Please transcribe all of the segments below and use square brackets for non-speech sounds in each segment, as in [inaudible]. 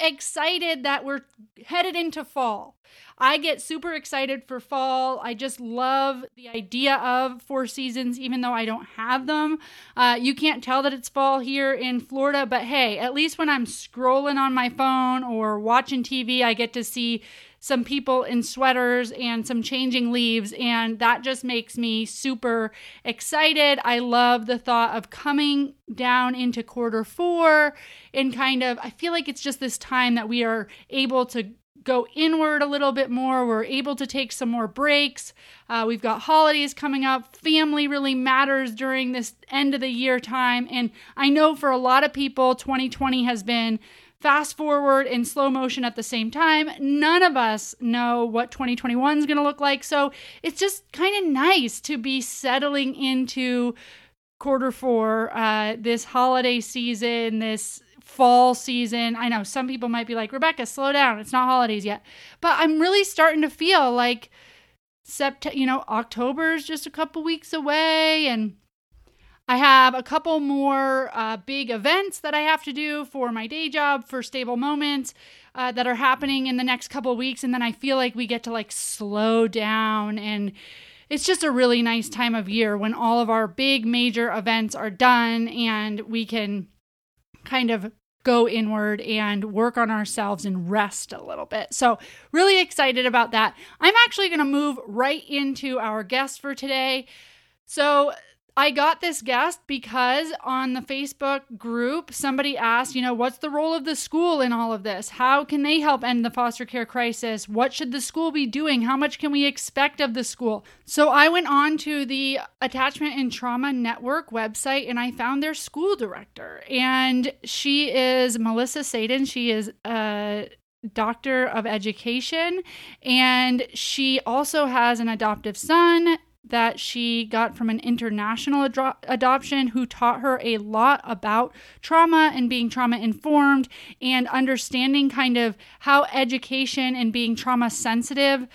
excited that we're headed into fall. I get super excited for fall. I just love the idea of four seasons, even though I don't have them. Uh, you can't tell that it's fall here in Florida, but hey, at least when I'm scrolling on my phone or watching TV, I get to see some people in sweaters and some changing leaves, and that just makes me super excited. I love the thought of coming down into quarter four and kind of, I feel like it's just this time that we are able to go inward a little bit more. We're able to take some more breaks. Uh, we've got holidays coming up. Family really matters during this end of the year time. And I know for a lot of people, 2020 has been fast forward and slow motion at the same time. None of us know what 2021 is going to look like. So it's just kind of nice to be settling into quarter four, uh, this holiday season, this fall season. I know some people might be like, Rebecca, slow down. It's not holidays yet. But I'm really starting to feel like September, you know, October is just a couple weeks away and I have a couple more uh, big events that I have to do for my day job for Stable Moments uh, that are happening in the next couple weeks. And then I feel like we get to like slow down. And it's just a really nice time of year when all of our big major events are done and we can kind of go inward and work on ourselves and rest a little bit. So, really excited about that. I'm actually going to move right into our guest for today. So, I got this guest because on the Facebook group, somebody asked, you know, what's the role of the school in all of this? How can they help end the foster care crisis? What should the school be doing? How much can we expect of the school? So I went on to the Attachment and Trauma Network website and I found their school director. And she is Melissa Sadin. She is a doctor of education and she also has an adoptive son that she got from an international ad- adoption who taught her a lot about trauma and being trauma informed and understanding kind of how education and being trauma sensitive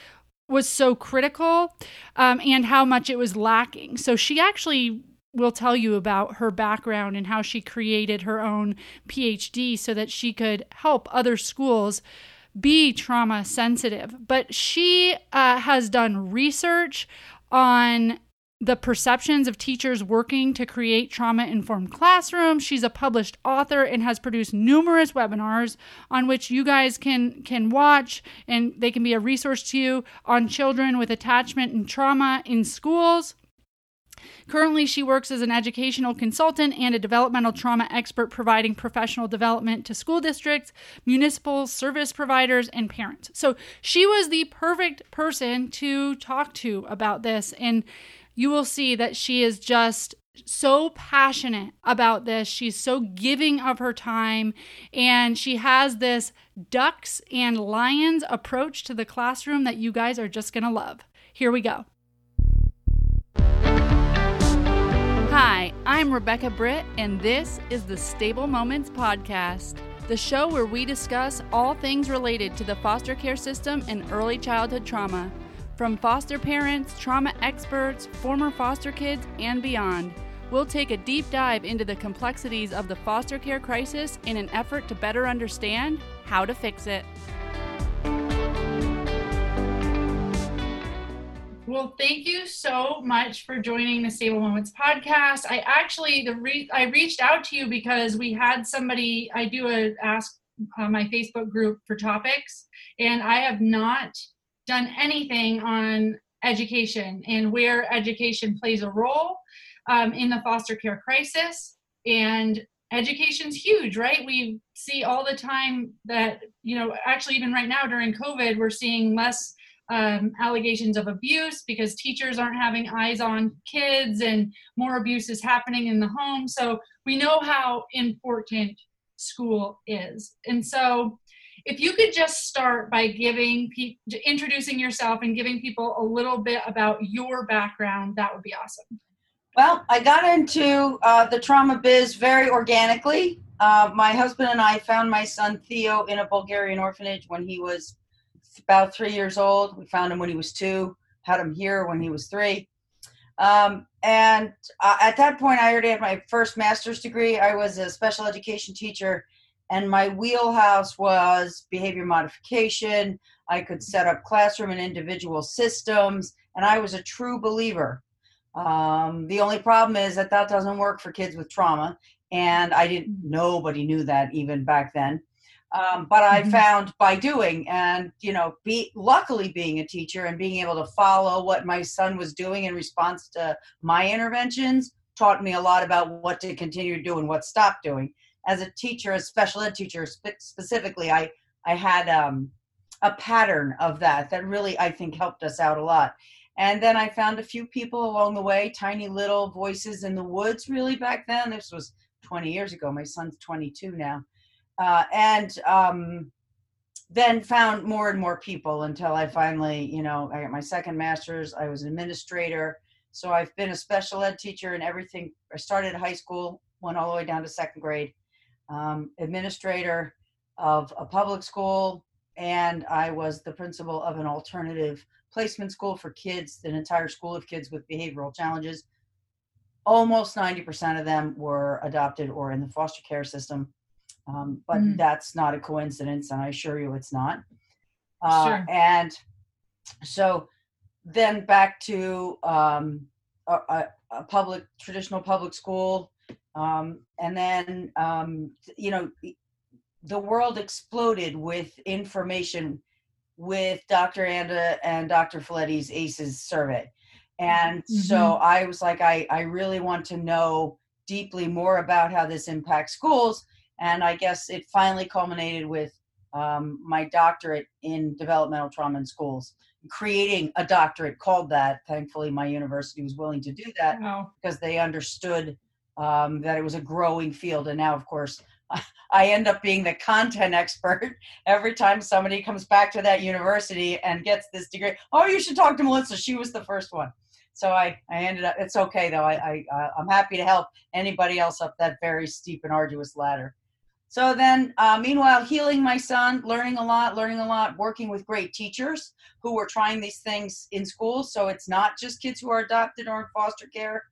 was so critical um, and how much it was lacking. So she actually will tell you about her background and how she created her own PhD so that she could help other schools be trauma sensitive. But she uh, has done research on the perceptions of teachers working to create trauma informed classrooms. She's a published author and has produced numerous webinars on which you guys can can watch and they can be a resource to you on children with attachment and trauma in schools. Currently, she works as an educational consultant and a developmental trauma expert, providing professional development to school districts, municipal service providers, and parents. So, she was the perfect person to talk to about this. And you will see that she is just so passionate about this. She's so giving of her time, and she has this ducks and lions approach to the classroom that you guys are just going to love. Here we go. Hi, I'm Rebecca Britt, and this is the Stable Moments Podcast, the show where we discuss all things related to the foster care system and early childhood trauma, from foster parents, trauma experts, former foster kids, and beyond. We'll take a deep dive into the complexities of the foster care crisis in an effort to better understand how to fix it. Well, thank you so much for joining the Stable Moments podcast. I actually the re- I reached out to you because we had somebody I do a ask uh, my Facebook group for topics, and I have not done anything on education and where education plays a role um, in the foster care crisis. And education's huge, right? We see all the time that you know, actually even right now during COVID, we're seeing less um, allegations of abuse because teachers aren't having eyes on kids and more abuse is happening in the home. So we know how important school is. And so if you could just start by giving pe- introducing yourself and giving people a little bit about your background, that would be awesome. Well, I got into uh, the trauma biz very organically. Uh, my husband and I found my son Theo in a Bulgarian orphanage when he was about three years old. We found him when he was two, had him here when he was three. Um, and uh, at that point, I already had my first master's degree. I was a special education teacher and my wheelhouse was behavior modification. I could set up classroom and individual systems, and I was a true believer. Um, the only problem is that that doesn't work for kids with trauma, and I didn't. Nobody knew that even back then. Um, but I mm-hmm. found by doing and you know, be luckily being a teacher and being able to follow what my son was doing in response to my interventions taught me a lot about what to continue to do and what stop doing. As a teacher, a special ed teacher spe- specifically, I I had um, a pattern of that that really I think helped us out a lot. And then I found a few people along the way, tiny little voices in the woods. Really back then, this was 20 years ago. My son's 22 now uh, and um, then found more and more people until I finally, you know, I got my second master's. I was an administrator. So I've been a special ed teacher and everything. I started high school, went all the way down to second grade, um, administrator of a public school, and I was the principal of an alternative placement school for kids, an entire school of kids with behavioral challenges. Almost 90% of them were adopted or in the foster care system. Um, but mm. that's not a coincidence, and I assure you it's not. Uh, sure. And so then back to um, a, a, public, traditional public school. Um, and then, um, you know, the world exploded with information with Dr. Anda and Dr. Felitti's ACEs survey. And mm-hmm. so I was like, I, I really want to know deeply more about how this impacts schools and I guess it finally culminated with um, my doctorate in developmental trauma in schools, creating a doctorate called that. Thankfully, my university was willing to do that wow. because they understood um, that it was a growing field. And now, of course, [laughs] I end up being the content [laughs] expert every time somebody comes back to that university and gets this degree. Oh, you should talk to Melissa. She was the first one. So I, I ended up, it's okay though. I, I, uh, I'm happy to help anybody else up that very steep and arduous ladder. So then, uh, meanwhile, healing my son, learning a lot, learning a lot, working with great teachers who were trying these things in school. So it's not just kids who are adopted or in foster care.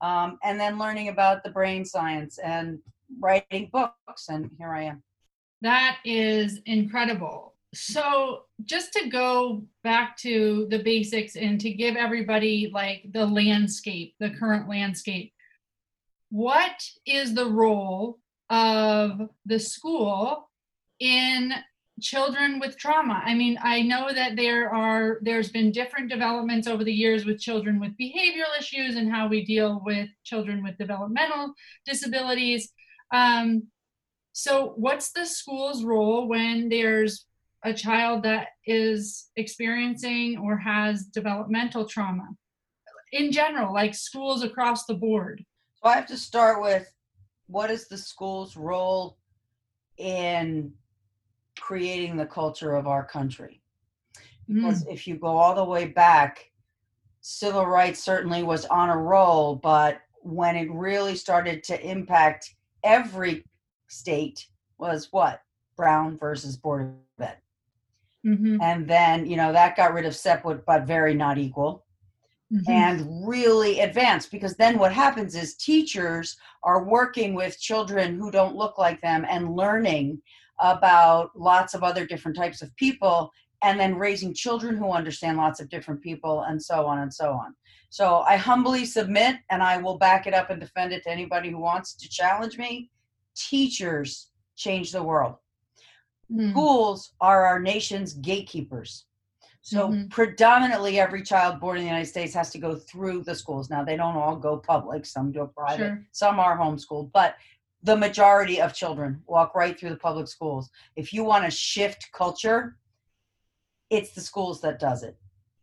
Um, and then learning about the brain science and writing books. And here I am. That is incredible. So, just to go back to the basics and to give everybody like the landscape, the current landscape, what is the role of the school in children with trauma. I mean i know that there are there's been different developments over the years with children with behavioral issues and how we deal with children with developmental disabilities. Um, so what's the school's role when there's a child that is experiencing or has developmental trauma? In general like schools across the board. So i have to start with what is the school's role in creating the culture of our country? Because mm. if you go all the way back, civil rights certainly was on a roll, but when it really started to impact every state was what? Brown versus Board of Ed. Mm-hmm. And then, you know, that got rid of separate but very not equal mm-hmm. and really advance because then what happens is teachers are working with children who don't look like them and learning about lots of other different types of people and then raising children who understand lots of different people and so on and so on. So I humbly submit and I will back it up and defend it to anybody who wants to challenge me. Teachers change the world. Mm. Schools are our nation's gatekeepers. So mm-hmm. predominantly every child born in the United States has to go through the schools. Now they don't all go public, some go private, sure. some are homeschooled, but the majority of children walk right through the public schools. If you want to shift culture, it's the schools that does it.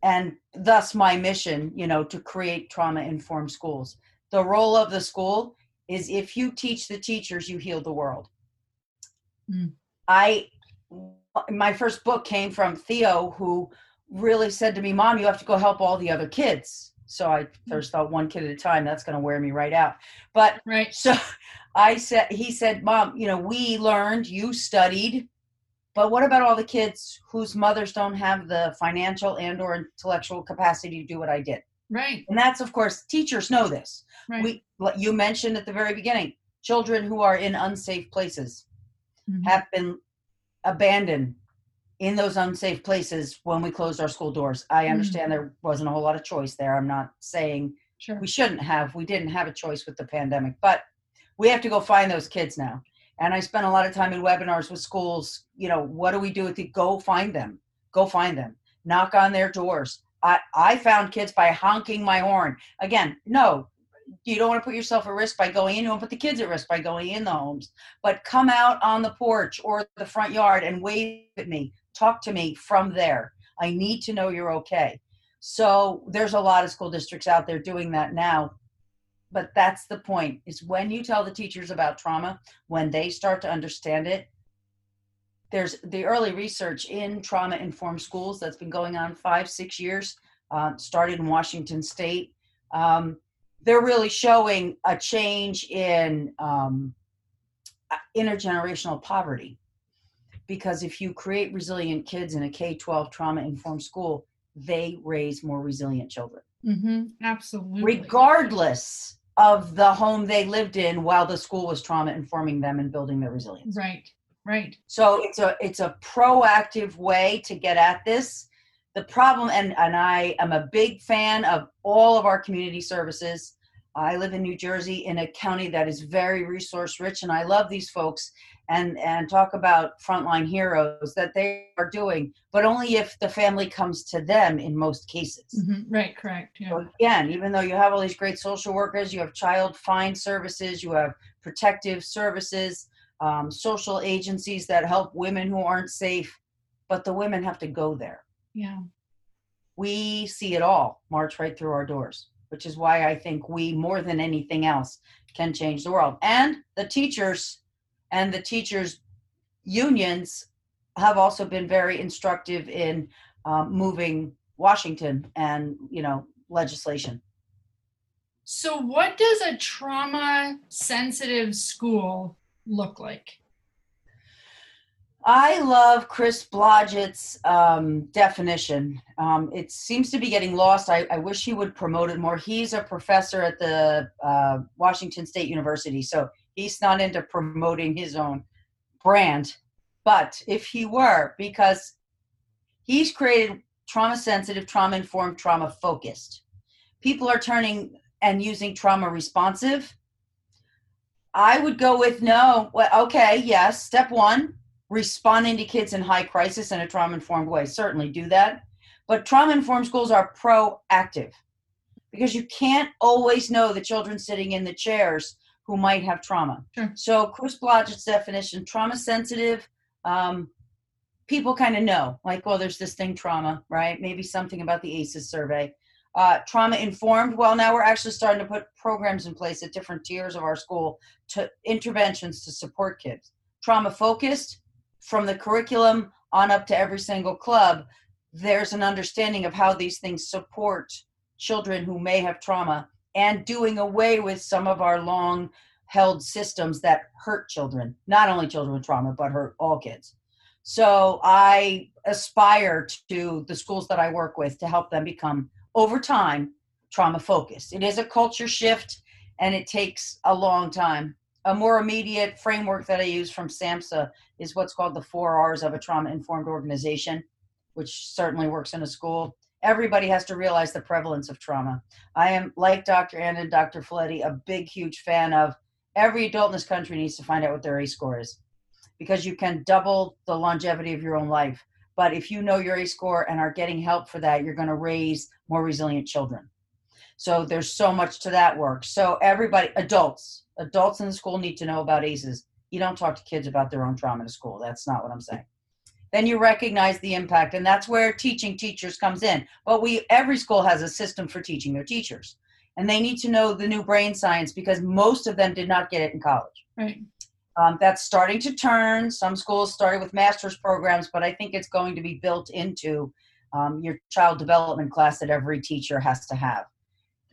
And thus my mission, you know, to create trauma informed schools. The role of the school is if you teach the teachers, you heal the world. Mm. I my first book came from Theo who really said to me, Mom, you have to go help all the other kids. So I mm-hmm. first thought one kid at a time, that's going to wear me right out. But right. so [laughs] I said, he said, Mom, you know, we learned, you studied, but what about all the kids whose mothers don't have the financial and or intellectual capacity to do what I did? Right. And that's, of course, teachers know this. Right. We, you mentioned at the very beginning, children who are in unsafe places. mm-hmm. have been abandoned in those unsafe places when we closed our school doors. I mm-hmm. understand mm-hmm. there wasn't a whole lot of choice there. I'm not saying sure. we shouldn't have. We didn't have a choice with the pandemic, but we have to go find those kids now. And I spent a lot of time in webinars with schools. You know, what do we do with the go find them? Go find them. Knock on their doors. I, I found kids by honking my horn. Again, no, you don't want to put yourself at risk by going in. You don't put the kids at risk by going in the homes. But come out on the porch or the front yard and wave at me. Talk to me from there. I need to know you're okay. So there's a lot of school districts out there doing that now. But that's the point. Is when you tell the teachers about trauma, when they start to understand it, there's the early research in trauma informed schools that's been going on five, six years, uh, started in Washington State. Um, they're really showing a change in um, uh, intergenerational poverty. Because if you create resilient kids in a K 12 trauma informed school, they raise more resilient children. Mm-hmm. Absolutely. Regardless of the home they lived in while the school was trauma informing them and building their resilience. Right. Right. So it's a it's a proactive way to get at this the problem and and i am a big fan of all of our community services i live in new jersey in a county that is very resource rich and i love these folks and and talk about frontline heroes that they are doing but only if the family comes to them in most cases mm-hmm. right correct yeah. so again even though you have all these great social workers you have child find services you have protective services um, social agencies that help women who aren't safe but the women have to go there yeah. We see it all march right through our doors, which is why I think we, more than anything else, can change the world. And the teachers and the teachers' unions have also been very instructive in um, moving Washington and, you know, legislation. So, what does a trauma sensitive school look like? I love Chris Blodgett's um, definition. Um, it seems to be getting lost. I, I, wish he would promote it more. He's a professor at the uh, Washington State University, so he's not into promoting his own brand. But if he were, because he's created trauma sensitive, trauma informed, trauma focused. People are turning and using trauma responsive. I would go with no. Well, okay, yes. Step one, responding to kids in high crisis in a trauma informed way. Certainly do that. But trauma informed schools are proactive because you can't always know the children sitting in the chairs who might have trauma. Sure. So, Chris Blodgett's definition trauma sensitive, um, people kind of know, like, well, there's this thing trauma, right? Maybe something about the ACEs survey. Uh, trauma informed, well, now we're actually starting to put programs in place at different tiers of our school to interventions to support kids. Trauma focused, from the curriculum on up to every single club, there's an understanding of how these things support children who may have trauma and doing away with some of our long held systems that hurt children, not only children with trauma, but hurt all kids. So I aspire to the schools that I work with to help them become, over time, trauma focused. It is a culture shift and it takes a long time a more immediate framework that I use from SAMHSA is what's called the four R's of a trauma informed organization, which certainly works in a school. Everybody has to realize the prevalence of trauma. I am, like Dr. Ann and Dr. Felitti, a big, huge fan of every adult in this country needs to find out what their ACE score is because you can double the longevity of your own life. But if you know your ACE score and are getting help for that, you're going to raise more resilient children. So there's so much to that work. So everybody, adults, adults in the school need to know about ACEs. You don't talk to kids about their own trauma to school. That's not what I'm saying. Then you recognize the impact, and that's where teaching teachers comes in. But we every school has a system for teaching their teachers, and they need to know the new brain science because most of them did not get it in college. Right. Um, that's starting to turn. Some schools started with master's programs, but I think it's going to be built into um, your child development class that every teacher has to have.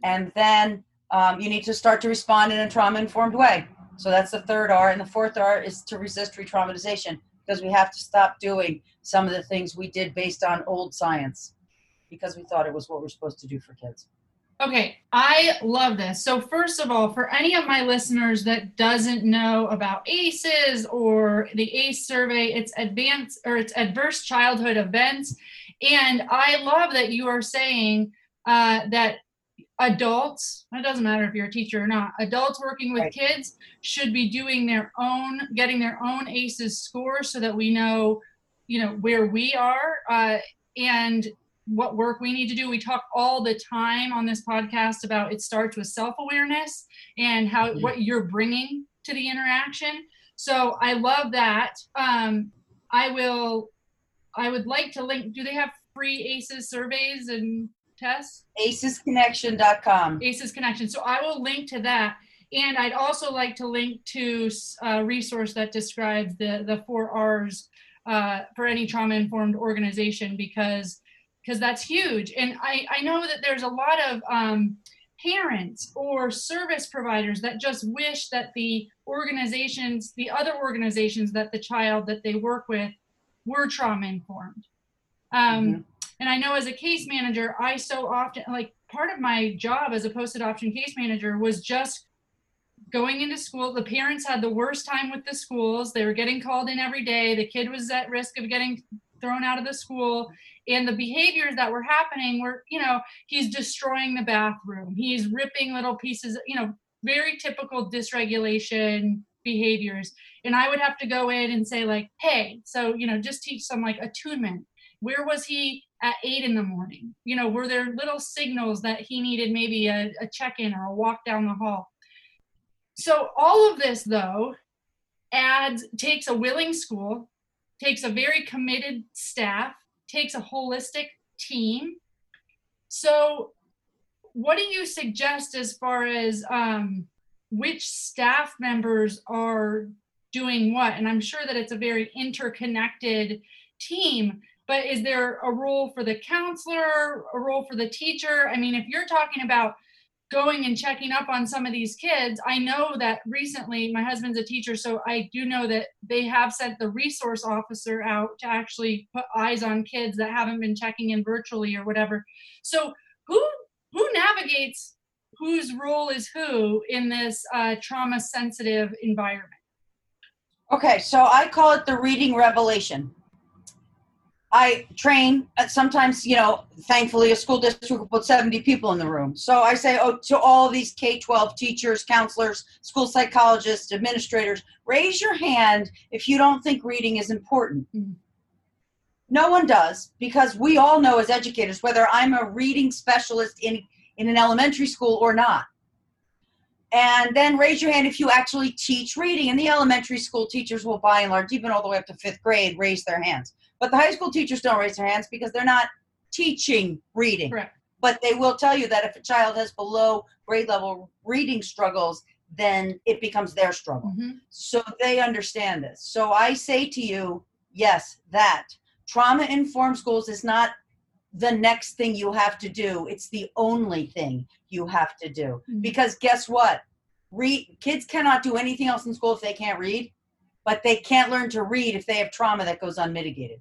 And then um, you need to start to respond in a trauma informed way. So that's the third R. And the fourth R is to resist re traumatization because we have to stop doing some of the things we did based on old science because we thought it was what we're supposed to do for kids. Okay, I love this. So first of all, for any of my listeners that doesn't know about ACEs or the ACE survey, it's advanced or it's adverse childhood events. And I love that you are saying uh, that adults, it doesn't matter if you're a teacher or not, adults working with right. kids should be doing their own, getting their own ACEs score so that we know, you know, where we are. Uh, and what work we need to do. We talk all the time on this podcast about it starts with self awareness and how mm-hmm. what you're bringing to the interaction. So I love that. Um, I will. I would like to link. Do they have free ACEs surveys and tests? ACEsconnection.com. ACEs Connection. So I will link to that. And I'd also like to link to a resource that describes the the four R's uh, for any trauma informed organization because because that's huge. And I, I know that there's a lot of um, parents or service providers that just wish that the organizations, the other organizations that the child that they work with were trauma informed. Um, mm-hmm. And I know as a case manager, I so often, like, part of my job as a post adoption case manager was just going into school. The parents had the worst time with the schools. They were getting called in every day. The kid was at risk of getting thrown out of the school and the behaviors that were happening were you know he's destroying the bathroom he's ripping little pieces you know very typical dysregulation behaviors and i would have to go in and say like hey so you know just teach some like attunement where was he at eight in the morning you know were there little signals that he needed maybe a, a check-in or a walk down the hall so all of this though adds takes a willing school takes a very committed staff takes a holistic team. So, what do you suggest as far as um, which staff members are doing what? And I'm sure that it's a very interconnected team, but is there a role for the counselor, a role for the teacher? I mean, if you're talking about going and checking up on some of these kids. I know that recently my husband's a teacher, so I do know that they have sent the resource officer out to actually put eyes on kids that haven't been checking in virtually or whatever. So who who navigates whose role is who in this uh, trauma sensitive environment? Okay, so I call it the reading revelation. I train uh, sometimes, you know, thankfully a school district will put 70 people in the room. So I say, oh, to all these K 12 teachers, counselors, school psychologists, administrators, raise your hand if you don't think reading is important. Mm-hmm. No one does because we all know as educators whether I'm a reading specialist in, in an elementary school or not. And then raise your hand if you actually teach reading. And the elementary school teachers will, by and large, even all the way up to fifth grade, raise their hands but the high school teachers don't raise their hands because they're not teaching reading. Correct. But they will tell you that if a child has below grade level reading struggles, then it becomes their struggle. Mm-hmm. So they understand this. So I say to you, yes, that trauma informed schools is not the next thing you have to do. It's the only thing you have to do. Mm-hmm. Because guess what? Read kids cannot do anything else in school if they can't read, but they can't learn to read if they have trauma that goes unmitigated.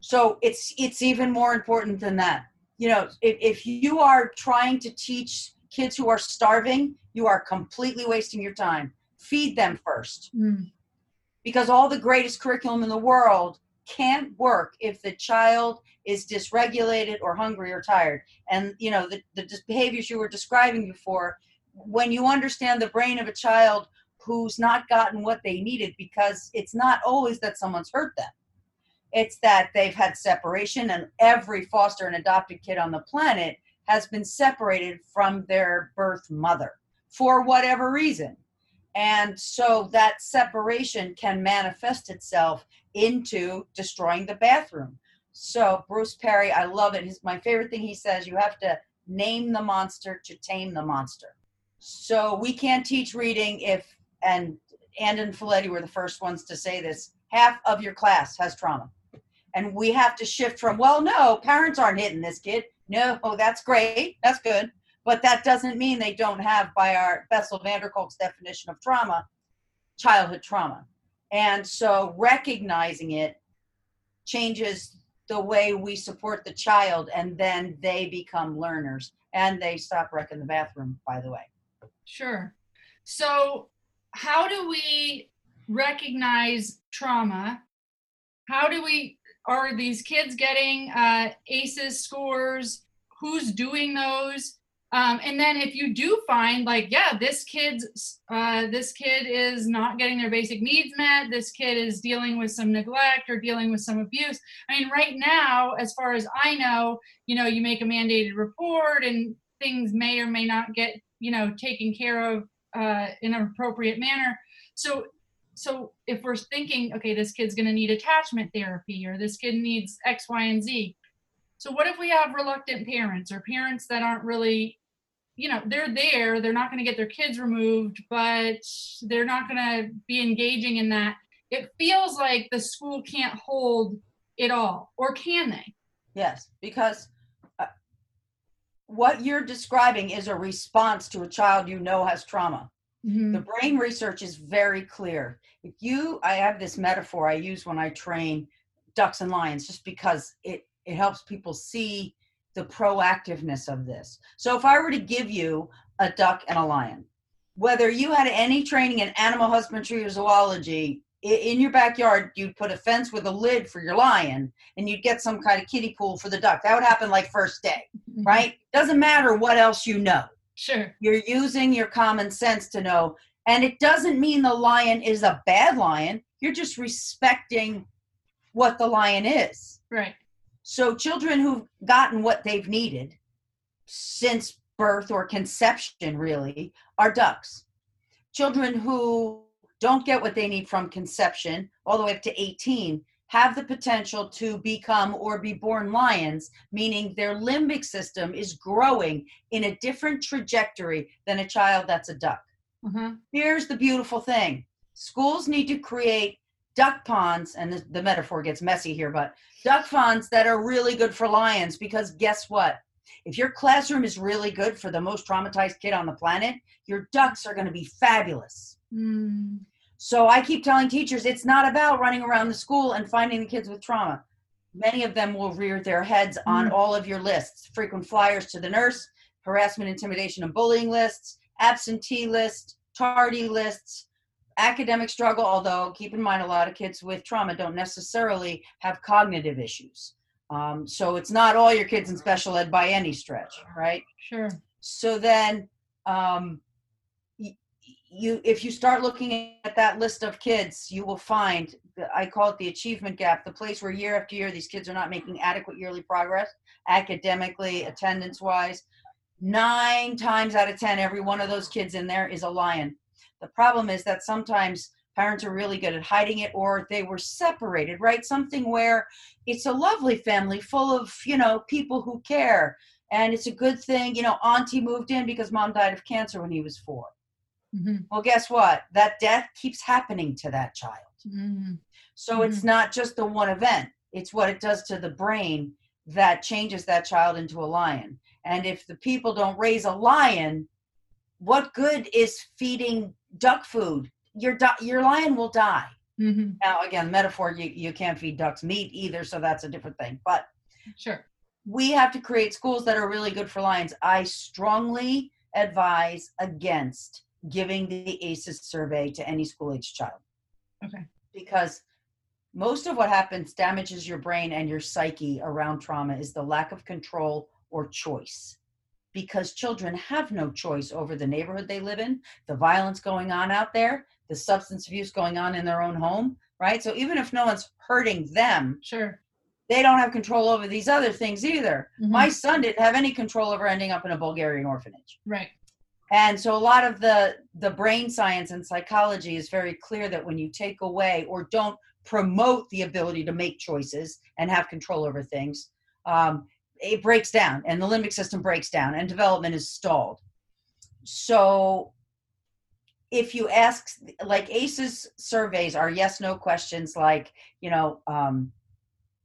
So it's it's even more important than that. You know, if, if you are trying to teach kids who are starving, you are completely wasting your time. Feed them first. Mm. Because all the greatest curriculum in the world can't work if the child is dysregulated or hungry or tired. And you know, the, the behaviors you were describing before, when you understand the brain of a child who's not gotten what they needed because it's not always that someone's hurt them it's that they've had separation, and every foster and adopted kid on the planet has been separated from their birth mother for whatever reason. And so that separation can manifest itself into destroying the bathroom. So Bruce Perry, I love it. His, my favorite thing he says, you have to name the monster to tame the monster. So we can't teach reading if, and and and were the first ones to say this, half of your class has trauma and we have to shift from well no parents aren't hitting this kid no oh that's great that's good but that doesn't mean they don't have by our bessel van der kolk's definition of trauma childhood trauma and so recognizing it changes the way we support the child and then they become learners and they stop wrecking the bathroom by the way Sure. So, how do we recognize trauma? How do we, are these kids getting uh, ACEs scores? Who's doing those? Um, and then if you do find like, yeah, this kid's, uh, this kid is not getting their basic needs met. This kid is dealing with some neglect or dealing with some abuse. I mean, right now, as far as I know, you know, you make a mandated report and things may or may not get you know taken care of uh, in an appropriate manner so so if we're thinking okay this kid's going to need attachment therapy or this kid needs x y and z. So what if we have reluctant parents or parents that aren't really you know they're there they're not going to get their kids removed but they're not going to be engaging in that. It feels like the school can't hold it all or can they? Yes because uh, what you're describing is a response to a child you know has trauma Mhm. the brain research is very clear. If you i have this metaphor i use when i train ducks and lions just because it it helps people see the proactiveness of this. So if i were to give you a duck and a lion whether you had any training in animal husbandry or zoology in your backyard you'd put a fence with a lid for your lion and you'd get some kind of kiddie pool for the duck. That would happen like first day right? Doesn't matter what else you know sure. You're using your common sense to know. And it doesn't mean the lion is a bad lion. You're just respecting what the lion is. Right. So children who've gotten what they've needed since birth or conception really are ducks. Children who don't get what they need from conception all the way up to 18 have the potential to become or be born lions, meaning their limbic system is growing in a different trajectory than a child that's a duck. uh-huh. Here's the beautiful thing schools need to create duck ponds, and the, the metaphor gets messy here, but duck ponds that are really good for lions because guess what? If your classroom is really good for the most traumatized kid on the planet, your ducks are going to be fabulous. Mm, So I keep telling teachers it's not about running around the school and finding the kids with trauma. Many of them will rear their heads on Mm. all of your lists frequent flyers to the nurse, harassment, intimidation, and bullying lists, absentee lists, tardy lists, academic struggle. Although, keep in mind, a lot of kids with trauma don't necessarily have cognitive issues. Um, so it's not all your kids in special ed by any stretch, right? sure so then um, you if you start looking at that list of kids you will find i call it the achievement gap the place where year after year these kids are not making adequate yearly progress academically attendance wise nine times out of ten every one of those kids in there is a lion. The problem is that sometimes parents are really good at hiding it or they were separated right? Something where it's a lovely family full of you know people who care. And it's a good thing you know auntie moved in because mom died of cancer when he was four Mhm. well guess what? That death keeps happening to that child. Mhm. so it's not just the one event. It's what it does to the brain that changes that child into a lion. And if the people don't raise a lion what good is feeding duck food? Your du- your lion will die. Mhm. now again metaphor you, you can't feed ducks meat either so that's a different thing. But sure. we have to create schools that are really good for lions. I strongly advise against giving the ACEs survey to any school age child okay because most of what happens damages your brain and your psyche around trauma is the lack of control or choice. Because children have no choice over the neighborhood they live in, the violence going on out there, the substance abuse going on in their own home, right? So even if no one's hurting them, sure they don't have control over these other things either. Mhm. My son didn't have any control over ending up in a Bulgarian orphanage. right And so a lot of the the brain science and psychology is very clear that when you take away or don't promote the ability to make choices and have control over things, um, it breaks down and the limbic system breaks down and development is stalled. So if you ask like ACEs surveys are yes no questions like, you know, um,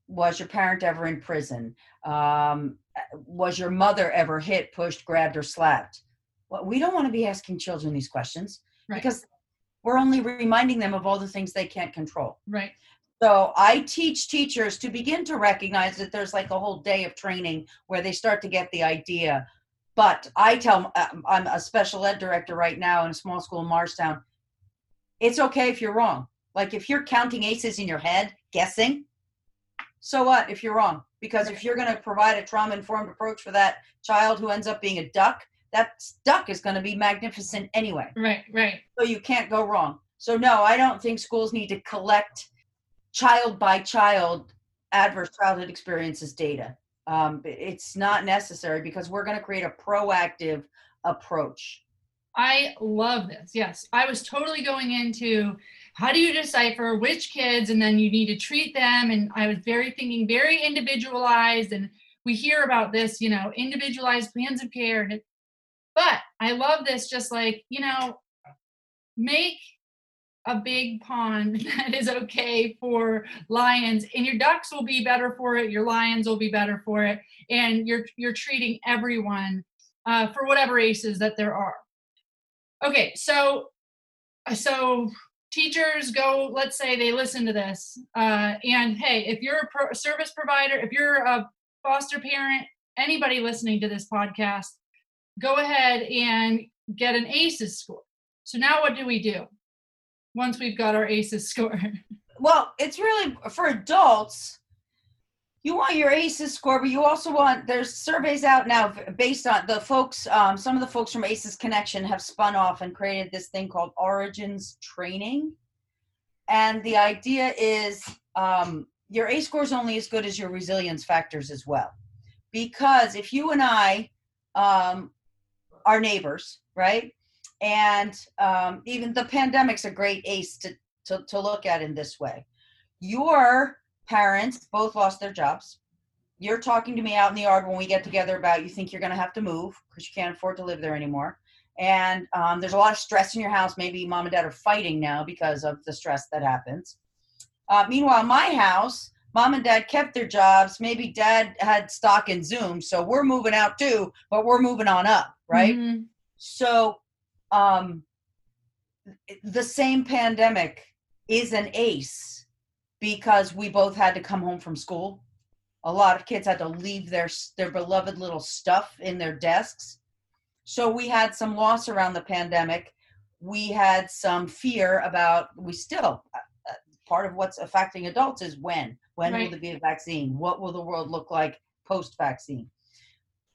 was your parent ever in prison? Um, was your mother ever hit, pushed, grabbed, or slapped? Well, we don't want to be asking children these questions Right. because we're only reminding them of all the things they can't control. right So I teach teachers to begin to recognize that there's like a whole day of training where they start to get the idea. But I tell um, I'm a special ed director right now in a small school in Morristown. It's okay if you're wrong. Like if you're counting aces in your head, guessing, so what if you're wrong? Because if you're going to provide a trauma informed approach for that child who ends up being a duck, that duck is going to be magnificent anyway. Right, right. So you can't go wrong. So no, I don't think schools need to collect child by child adverse childhood experiences data. Um, it's not necessary because we're going to create a proactive approach. I love this. Yes, I was totally going into how do you decipher which kids and then you need to treat them. And I was very thinking very individualized. And we hear about this, you know, individualized plans of care. But I love this, just like, you know, make a big pond [laughs] that is okay for lions and your ducks will be better for it your lions will be better for it and you're you're treating everyone uh, for whatever aces that there are. Okay so uh, so teachers go let's say they listen to this uh, and hey if you're a pro- service provider if you're a foster parent anybody listening to this podcast go ahead and get an aces score. So now what do we do once we've got our aces score? [laughs] Well it's really for adults you want your aces score but you also want there's surveys out now based on the folks um, some of the folks from aces connection have spun off and created this thing called origins training. And the idea is um, your ace score is only as good as your resilience factors as well. Because if you and i um, are neighbors right and um, even the pandemic's a great ace to, to, to look at in this way your parents both lost their jobs. You're talking to me out in the yard when we get together about you think you're going to have to move because you can't afford to live there anymore. And um, there's a lot of stress in your house. Maybe mom and dad are fighting now because of the stress that happens. Uh, meanwhile, my house, mom and dad kept their jobs. Maybe dad had stock in Zoom, so we're moving out too, but we're moving on up, right? Mm-hmm. So, um, the same pandemic is an ace because we both had to come home from school. A lot of kids had to leave their their beloved little stuff in their desks. So we had some loss around the pandemic. We had some fear about we still uh, uh, part of what's affecting adults is when when right. will there be a vaccine? What will the world look like post vaccine?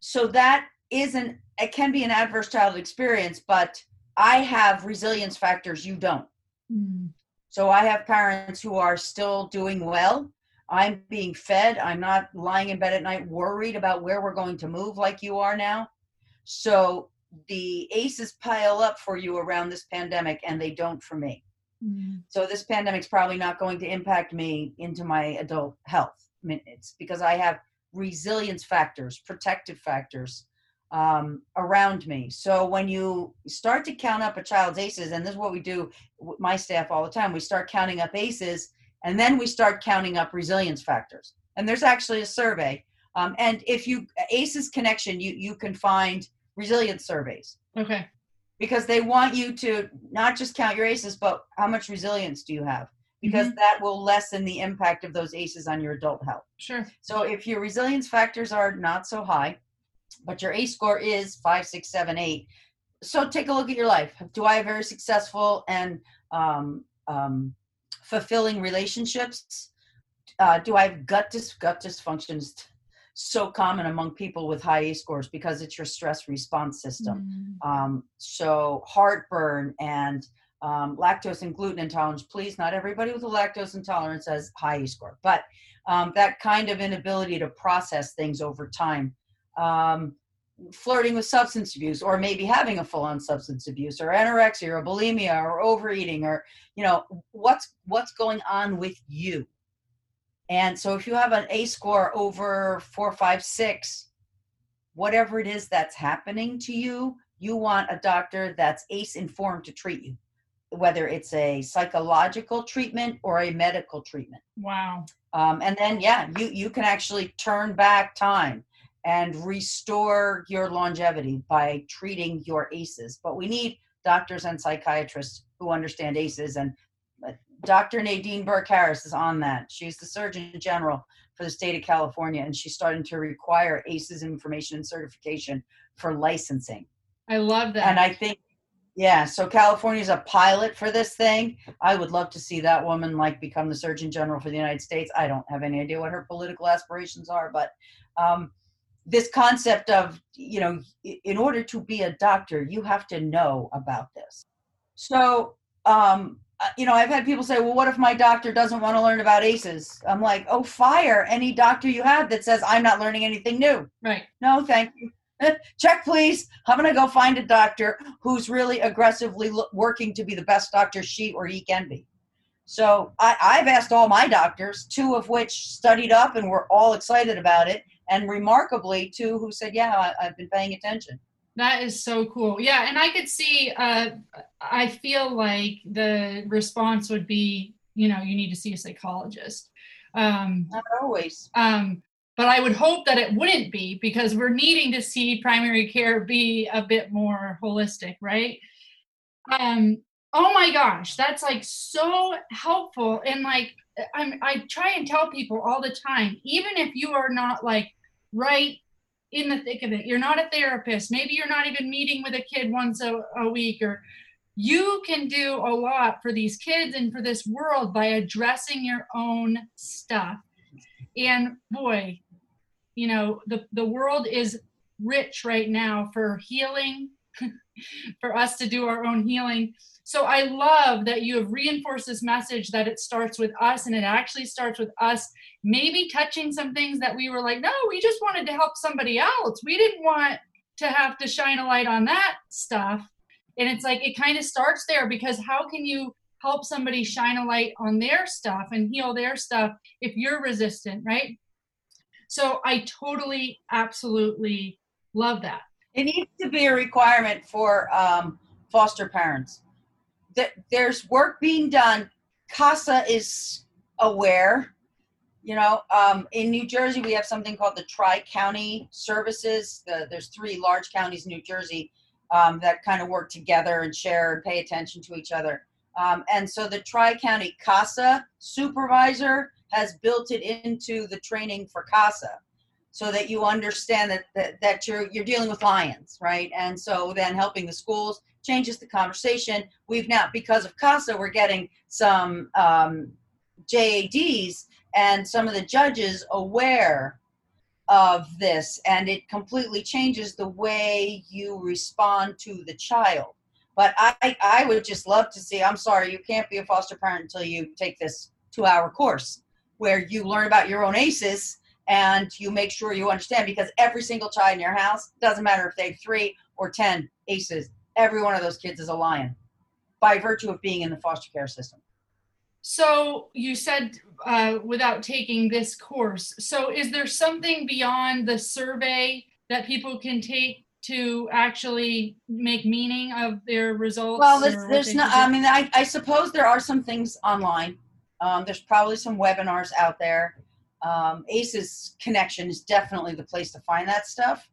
So that isn't it can be an adverse childhood experience, but I have resilience factors you don't. Mm. So I have parents who are still doing well. I'm being fed. I'm not lying in bed at night worried about where we're going to move like you are now. So the aces pile up for you around this pandemic and they don't for me. Mm. So this pandemic's probably not going to impact me into my adult health. I mean, it's because I have resilience factors, protective factors um, around me. So when you start to count up a child's aces, and this is what we do with my staff all the time, we start counting up aces, and then we start counting up resilience factors. And there's actually a survey. Um, and if you aces connection, you you can find resilience surveys. Okay. Because they want you to not just count your aces, but how much resilience do you have? Because mm-hmm. that will lessen the impact of those aces on your adult health. Sure. So if your resilience factors are not so high, but your ACE score is five, six, seven, eight. So take a look at your life. Do I have very successful and um, um, fulfilling relationships? Uh, do I have gut dis- gut dysfunctions? So common among people with high ACE scores because it's your stress response system. Mm. Um, so heartburn and um, lactose and gluten intolerance. Please, not everybody with a lactose intolerance has high ACE score, but um, that kind of inability to process things over time um, flirting with substance abuse or maybe having a full-on substance abuse or anorexia or bulimia or overeating or you know what's what's going on with you? And so if you have an ace score over four five six whatever it is that's happening to you you want a doctor that's ace informed to treat you whether it's a psychological treatment or a medical treatment. Wow. Um, and then yeah you you can actually turn back time and restore your longevity by treating your ACEs. But we need doctors and psychiatrists who understand ACEs and uh, Dr. Nadine Burke Harris is on that. She's the Surgeon General for the state of California, and she's starting to require ACEs information and certification for licensing. I love that. And I think, yeah, so California's a pilot for this thing. I would love to see that woman like become the Surgeon General for the United States. I don't have any idea what her political aspirations are, but um, this concept of, you know, in order to be a doctor, you have to know about this. So, um, uh, you know, I've had people say, well, what if my doctor doesn't want to learn about ACEs? I'm like, oh, fire any doctor you have that says, I'm not learning anything new. Right. No, thank you. [laughs] Check, please. I'm going to go find a doctor who's really aggressively lo- working to be the best doctor she or he can be. So I, I've asked all my doctors, two of which studied up and were all excited about it, and remarkably, two who said, yeah, I, I've been paying attention. That is so cool. Yeah, and I could see. Uh, I feel like the response would be, you know, you need to see a psychologist. Um, Not always. um, but I would hope that it wouldn't be because we're needing to see primary care be a bit more holistic, right? Um, oh my gosh, that's like so helpful. And like, I'm, I try and tell people all the time, even if you are not like right in the thick of it. You're not a therapist. Maybe you're not even meeting with a kid once a, a week or you can do a lot for these kids and for this world by addressing your own stuff. And boy, you know, the, the world is rich right now for healing, [laughs] for us to do our own healing. So I love that you have reinforced this message that it starts with us and it actually starts with us maybe touching some things that we were like, no, we just wanted to help somebody else. We didn't want to have to shine a light on that stuff. And it's like, it kind of starts there because how can you help somebody shine a light on their stuff and heal their stuff if you're resistant, right? So I totally, absolutely love that. It needs to be a requirement for um, foster parents. That there's work being done. CASA is aware. You know, um, in New Jersey, we have something called the Tri County Services. The, there's three large counties in New Jersey um, that kind of work together and share and pay attention to each other. Um, and so the Tri County CASA supervisor has built it into the training for CASA so that you understand that, that, that you're, you're dealing with lions, right? And so then helping the schools changes the conversation. We've now, because of CASA, we're getting some um, JADs and some of the judges aware of this, and it completely changes the way you respond to the child. But I, I would just love to see. I'm sorry, you can't be a foster parent until you take this two-hour course where you learn about your own ACEs and you make sure you understand because every single child in your house doesn't matter if they have three or ten ACEs. Every one of those kids is a lion by virtue of being in the foster care system. So you said uh, without taking this course. So is there something beyond the survey that people can take to actually make meaning of their results? Well, there's, there's not. I mean, I, I suppose there are some things online. Um, there's probably some webinars out there. Um, ACEs Connection is definitely the place to find that stuff.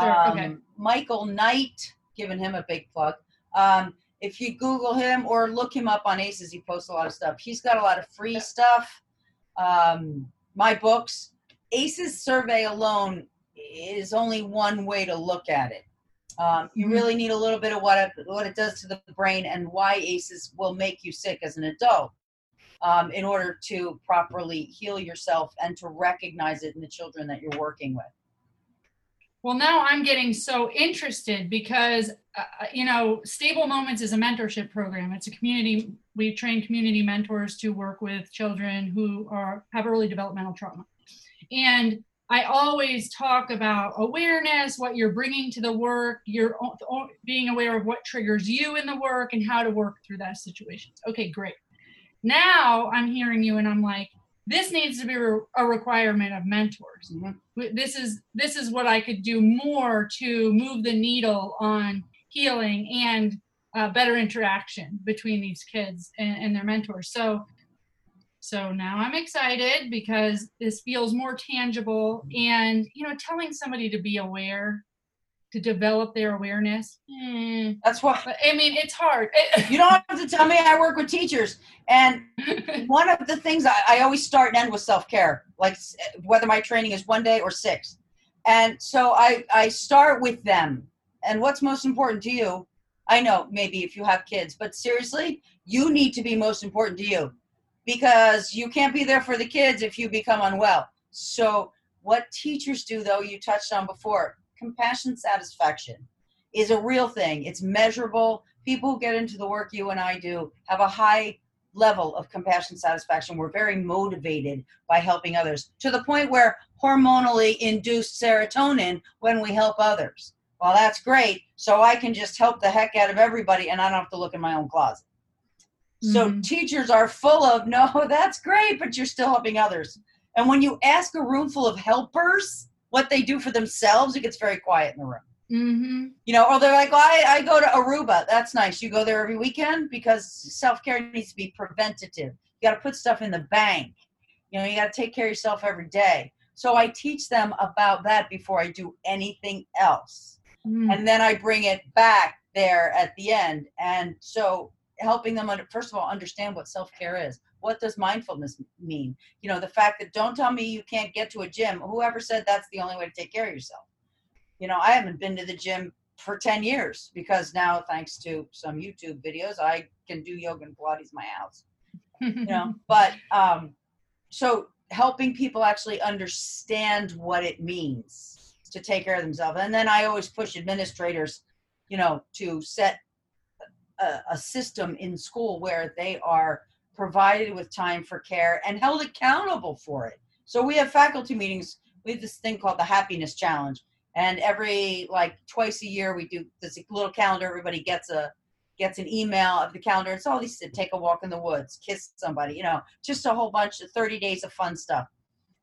Sure, okay. Um, Michael Knight, giving him a big plug. Um, if you Google him or look him up on ACEs, he posts a lot of stuff. He's got a lot of free stuff. Um, my books, ACEs survey alone is only one way to look at it. Um, you Mhm. really need a little bit of what it, what it does to the brain and why ACEs will make you sick as an adult um, in order to properly heal yourself and to recognize it in the children that you're working with. Well, now I'm getting so interested because, uh, you know, Stable Moments is a mentorship program. It's a community, we train community mentors to work with children who are have early developmental trauma. And I always talk about awareness, what you're bringing to the work, you're being aware of what triggers you in the work and how to work through that situations. Okay, great. Now I'm hearing you and I'm like, this needs to be re- a requirement of mentors Mhm. this is this is what i could do more to move the needle on healing and uh, better interaction between these kids and, and their mentors so so now i'm excited because this feels more tangible and you know telling somebody to be aware to develop their awareness. Mm, That's why but I mean, it's hard. [laughs] you don't have to tell me I work with teachers. And [laughs] one of the things I, I always start and end with self care, like whether my training is one day or six. And so I, I start with them. And what's most important to you? I know maybe if you have kids, but seriously, you need to be most important to you because you can't be there for the kids if you become unwell. So, what teachers do, though, you touched on before compassion satisfaction is a real thing, it's measurable. People who get into the work you and I do have a high level of compassion satisfaction. We're very motivated by helping others to the point where hormonally induced serotonin when we help others. Well, that's great. So I can just help the heck out of everybody and I don't have to look in my own closet. So Mhm. teachers are full of, no, [laughs] that's great, but you're still helping others. And when you ask a room full of helpers what they do for themselves, it gets very quiet in the room hmm you know, or they're like, well, I, I go to Aruba. That's nice. You go there every weekend because self care needs to be preventative. You got to put stuff in the bank. You know, you got to take care of yourself every day. So I teach them about that before I do anything else. Mm. And then I bring it back there at the end. And so helping them, under, first of all, understand what self care is. What does mindfulness mean? You know, the fact that don't tell me you can't get to a gym. Whoever said that's the only way to take care of yourself? you know, I haven't been to the gym for 10 years because now, thanks to some YouTube videos, I can do yoga and Pilates in my house, you know. [laughs] but um, so helping people actually understand what it means to take care of themselves. And then I always push administrators, you know, to set a, a system in school where they are provided with time for care and held accountable for it. So we have faculty meetings. We have this thing called the Happiness Challenge and every like twice a year we do this little calendar everybody gets a gets an email of the calendar it's all these take a walk in the woods kiss somebody you know just a whole bunch of 30 days of fun stuff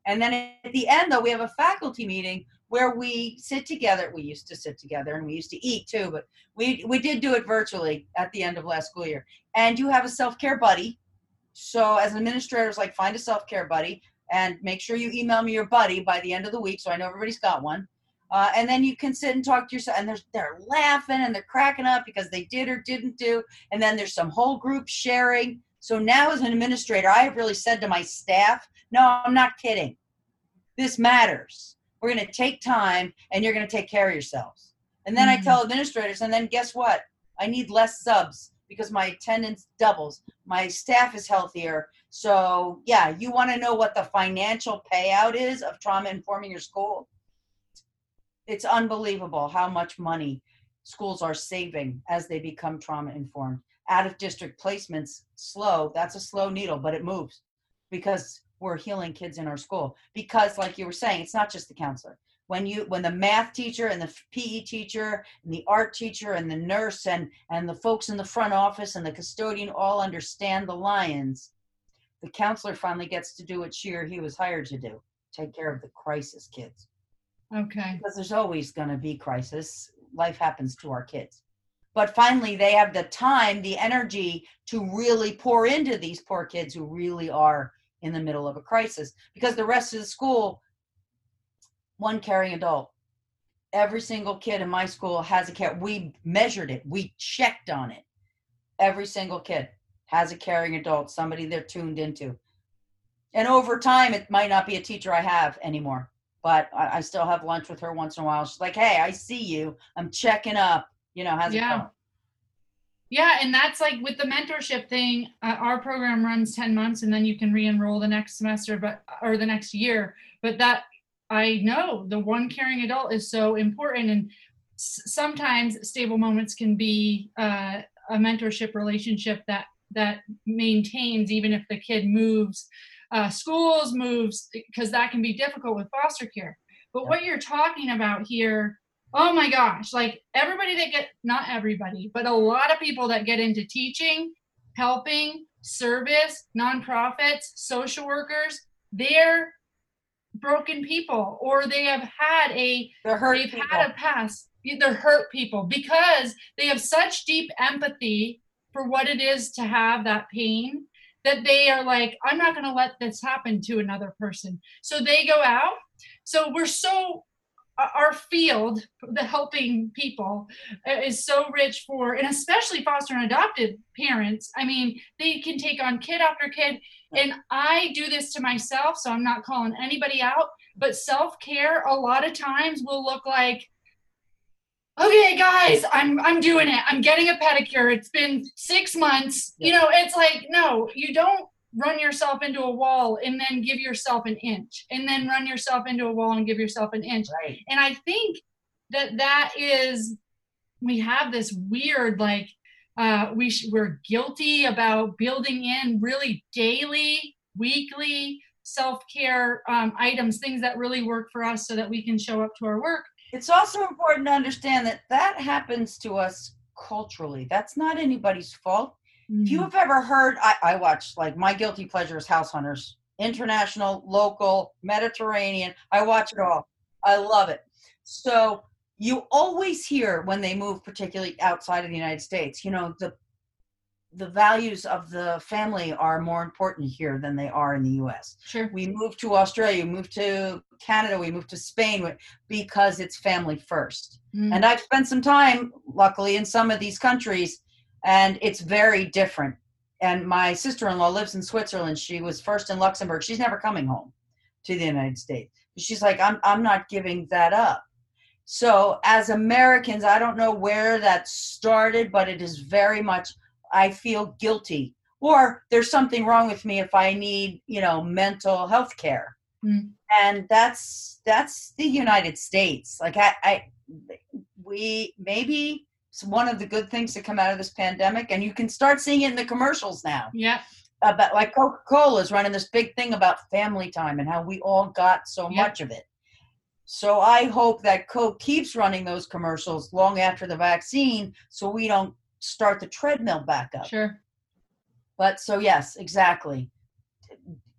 and then at the end though we have a faculty meeting where we sit together we used to sit together and we used to eat too but we we did do it virtually at the end of last school year and you have a self-care buddy so as an administrator it's like find a self-care buddy and make sure you email me your buddy by the end of the week so i know everybody's got one uh, and then you can sit and talk to yourself, and they're they're laughing and they're cracking up because they did or didn't do. And then there's some whole group sharing. So now, as an administrator, I have really said to my staff, "No, I'm not kidding. This matters. We're going to take time, and you're going to take care of yourselves." And then Mhm. I tell administrators, and then guess what? I need less subs because my attendance doubles. My staff is healthier. So yeah, you want to know what the financial payout is of trauma informing your school? it's unbelievable how much money schools are saving as they become trauma informed. Out of district placements, slow, that's a slow needle, but it moves because we're healing kids in our school. Because, like you were saying, it's not just the counselor. When you when the math teacher and the PE teacher and the art teacher and the nurse and and the folks in the front office and the custodian all understand the lions, the counselor finally gets to do what she or he was hired to do: take care of the crisis kids. Okay. because there's always going to be crisis. Life happens to our kids. But finally they have the time the energy to really pour into these poor kids who really are in the middle of a crisis because the rest of the school one caring adult every single kid in my school has a care we measured it we checked on it every single kid has a caring adult somebody they're tuned into and over time it might not be a teacher i have anymore but I, I still have lunch with her once in a while. She's like, "Hey, I see you. I'm checking up. You know, how's Yeah. it going?" Yeah, and that's like with the mentorship thing. Uh, our program runs ten months, and then you can re-enroll the next semester, but or the next year. But that I know the one caring adult is so important, and s- sometimes stable moments can be uh, a mentorship relationship that that maintains even if the kid moves uh, schools, moves because that can be difficult with foster care. But Yeah. what you're talking about here oh my gosh like everybody that get not everybody but a lot of people that get into teaching helping service nonprofits social workers they're broken people or they have had a They're hurt they've people. had a past. They're hurt people because they have such deep empathy for what it is to have that pain that they are like i'm not going to let this happen to another person. So they go out. So we're so our field, the helping people, is so rich for, and especially foster and adopted parents. I mean, they can take on kid after kid. And I do this to myself, so I'm not calling anybody out. But self care, a lot of times, will look like, okay, guys, I'm I'm doing it. I'm getting a pedicure. It's been six months. You know, it's like, no, you don't run yourself into a wall and then give yourself an inch and then run yourself into a wall and give yourself an inch Right. and i think that that is we have this weird like uh we sh- we're guilty about building in really daily weekly self-care um, items things that really work for us so that we can show up to our work It's also important to understand that that happens to us culturally. That's not anybody's fault. If you have ever heard, I, I watch like my guilty pleasure is House Hunters, international, local, Mediterranean. I watch it all. I love it. So you always hear when they move, particularly outside of the United States, you know, the the values of the family are more important here than they are in the U.S. sure We moved to Australia, we moved to Canada, we moved to Spain because it's family first. Mm. And I've spent some time, luckily, in some of these countries, and it's very different. And my sister in law lives in Switzerland. She was first in Luxembourg. She's never coming home to the United States. She's like, I'm, I'm not giving that up. So, as Americans, I don't know where that started, but it is very much, I feel guilty. Or there's something wrong with me if I need, you know, mental health care. Mm. And that's that's the United States. Like I, I we maybe it's one of the good things to come out of this pandemic, and you can start seeing it in the commercials now. yeah uh, About like Coca Cola is running this big thing about family time and how we all got so Yep. much of it. So I hope that Coke keeps running those commercials long after the vaccine, so we don't start the treadmill back up. sure But so yes, exactly.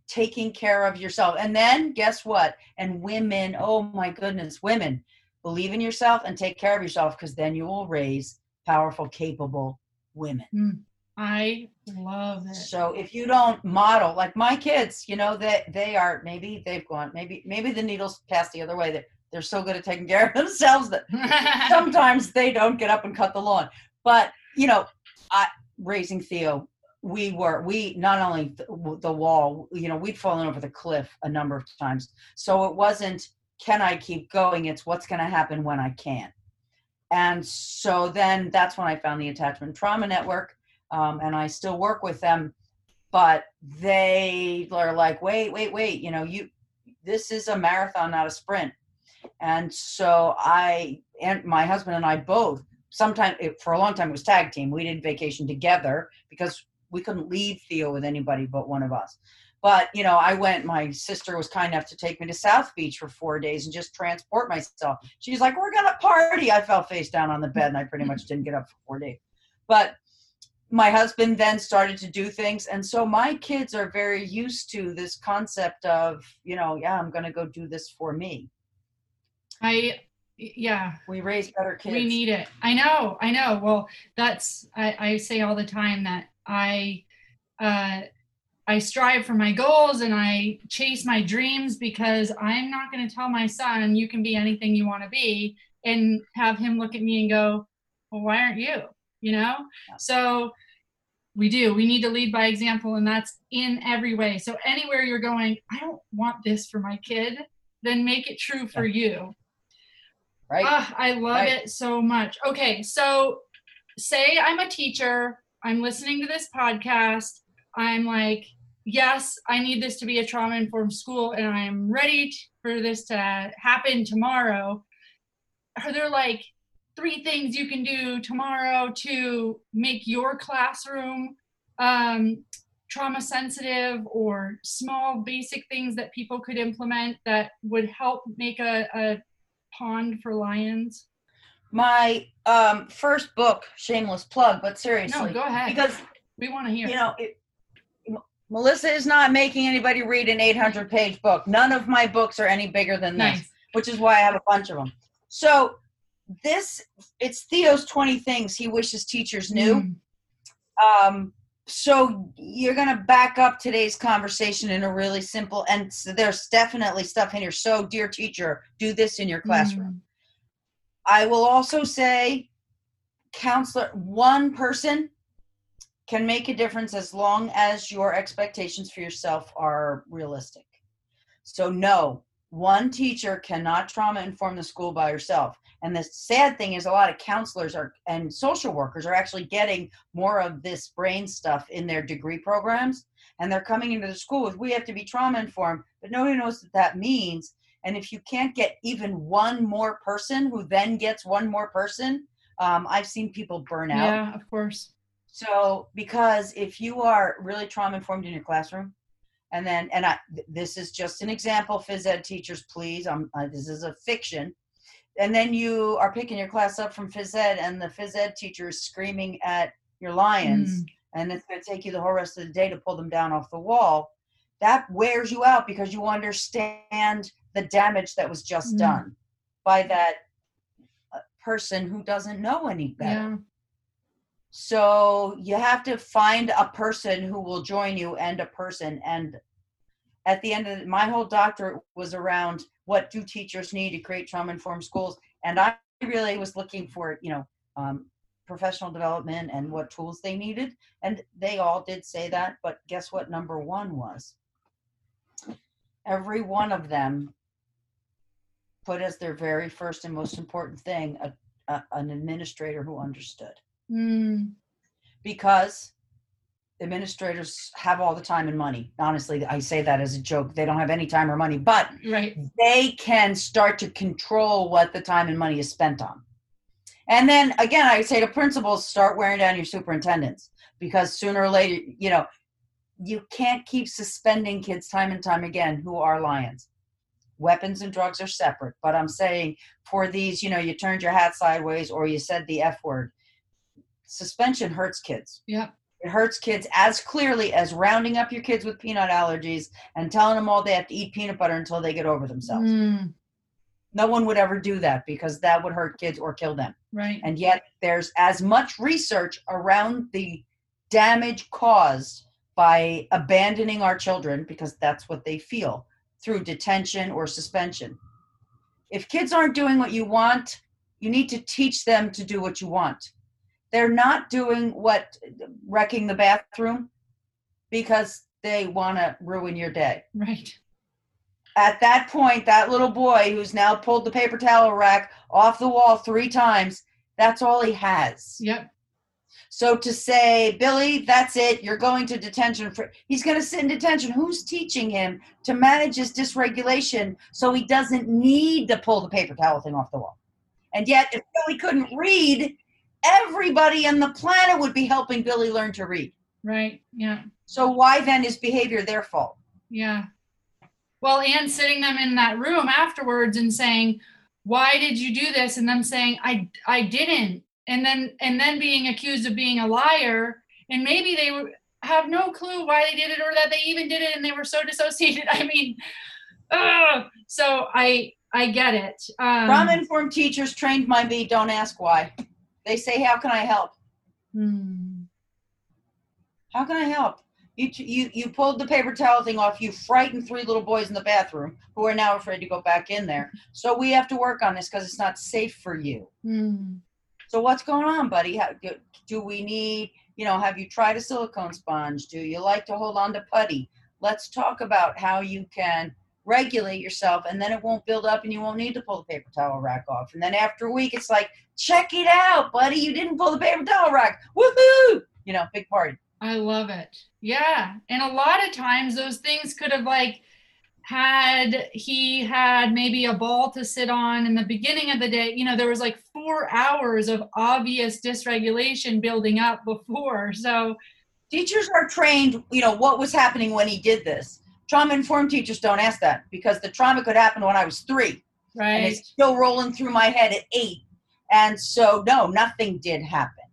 Taking care of yourself. And then guess what? And women, oh my goodness, women, believe in yourself and take care of yourself because then you will raise powerful, capable women. Hmm. i love it So if you don't model like my kids, you know, that they, are maybe they've gone, maybe maybe the needles passed the other way. That they're so good at taking care of [laughs] themselves that [laughs] sometimes they don't get up and cut the lawn. But you know, I raising Theo, we were we not only th- the wall, you know, we'd fallen over the cliff a number of times. So it wasn't can I keep going? It's what's going to happen when I can't. And so then that's when I found the Attachment Trauma Network, um, and I still work with them. But they are like, wait, wait, wait. You know, you this is a marathon, not a sprint. And so I and my husband and I both sometimes for a long time it was tag team. We did vacation together because we couldn't leave Theo with anybody but one of us. But you know, I went. My sister was kind enough to take me to South Beach for four days and just transport myself. She's like, "We're gonna party." I fell face down on the bed and I pretty much didn't get up for four days. But my husband then started to do things, and so my kids are very used to this concept of, you know, yeah, I'm gonna go do this for me. i yeah We raise better kids. We need it. I know. I know. Well, that's I, I say all the time that I uh, I strive for my goals and I chase my dreams because I'm not going to tell my son you can be anything you want to be and have him look at me and go, well, why aren't you? You know. So we do. We need to lead by example, and that's in every way. So anywhere you're going, I don't want this for my kid. Then make it true for you. right? Ah, I love Right. it so much. Okay, so say I'm a teacher, I'm listening to this podcast, I'm like, yes, I need this to be a trauma informed school, and I'm ready t- for this to happen tomorrow. Are there like three things you can do tomorrow to make your classroom um, trauma sensitive or small basic things that people could implement that would help make a, a pond for lions? my um first book, shameless plug, but seriously, No, go ahead. because we want to hear. you know, it, Melissa is not making anybody read an 800 page book. None of my books are any bigger than this, nice. which is why I have a bunch of them. So this it's Theo's 20 things he wishes teachers knew. Mm. Um, so you're going to back up today's conversation in a really simple and so there's definitely stuff in here so dear teacher do this in your classroom Mm. i will also say counselor one person can make a difference as long as your expectations for yourself are realistic. So no one teacher cannot trauma inform the school by herself. And the sad thing is a lot of counselors are and social workers are actually getting more of this brain stuff in their degree programs and they're coming into the school with we have to be trauma informed but nobody knows what that means. And if you can't get even one more person who then gets one more person um, i've seen people burn out. Yeah, of course. So because if you are really trauma informed in your classroom and then and i th- this is just an example phys ed teachers please i'm uh, this is a fiction and then you are picking your class up from phys ed and the phys ed teacher is screaming at your lions Mm. and it's going to take you the whole rest of the day to pull them down off the wall that wears you out because you understand the damage that was just Mm. done by that uh, person who doesn't know any better Yeah. So you have to find a person who will join you and a person. And at the end of the, my whole doctorate was around what do teachers need to create trauma informed schools. And I really was looking for, you know, um, professional development and what tools they needed. And they all did say that. But guess what? Number one was every one of them put as their very first and most important thing a, a, an administrator who understood Mm. because administrators have all the time and money. Honestly, I say that as a joke. They don't have any time or money, but Right. they can start to control what the time and money is spent on. And then again, I say to principals, start wearing down your superintendents because sooner or later, you know, you can't keep suspending kids time and time again who are lions. Weapons and drugs are separate, but I'm saying for these, you know, you turned your hat sideways or you said the F word. Suspension hurts kids Yeah. it hurts kids as clearly as rounding up your kids with peanut allergies and telling them all they have to eat peanut butter until they get over themselves. Mm. No one would ever do that because that would hurt kids or kill them. Right. And yet, there's as much research around the damage caused by abandoning our children because that's what they feel through detention or suspension. If kids aren't doing what you want, you need to teach them to do what you want. They're not doing what wrecking the bathroom because they want to ruin your day Right. at that point, that little boy who's now pulled the paper towel rack off the wall three times, that's all he has. Yep. So to say, Billy, that's it, you're going to detention for he's going to sit in detention. Who's teaching him to manage his dysregulation so he doesn't need to pull the paper towel thing off the wall? And yet, if Billy couldn't read, everybody on the planet would be helping Billy learn to read. Right. Yeah. So why then is behavior their fault? Yeah. Well, and sitting them in that room afterwards and saying, "Why did you do this?" and them saying, "I I didn't." And then and then being accused of being a liar and maybe they were, have no clue why they did it or that they even did it and they were so [laughs] dissociated. I mean, ugh. so I I get it. Um, Trauma informed teachers trained my me don't ask why. They say, How can I help? hmm, How can I help? You, t- you, you pulled the paper towel thing off. You frightened three little boys in the bathroom who are now afraid to go back in there. So we have to work on this because it's not safe for you. hmm, So what's going on, buddy? How, do, do we need, you know, have you tried a silicone sponge? Do you like to hold on to putty? Let's talk about how you can regulate yourself and then it won't build up and you won't need to pull the paper towel rack off. And then after a week, it's like, check it out, buddy. You didn't pull the paper towel rack. Woohoo! You know, big party. I love it. Yeah. And a lot of times those things could have like had he had maybe a ball to sit on in the beginning of the day, you know, there was like four hours of obvious dysregulation building up before. [laughs] So Teachers are trained, you know, what was happening when he did this. Trauma informed teachers don't ask that because the trauma could happen when I was three and it's still rolling through my head at eight. And so, no, nothing did happen.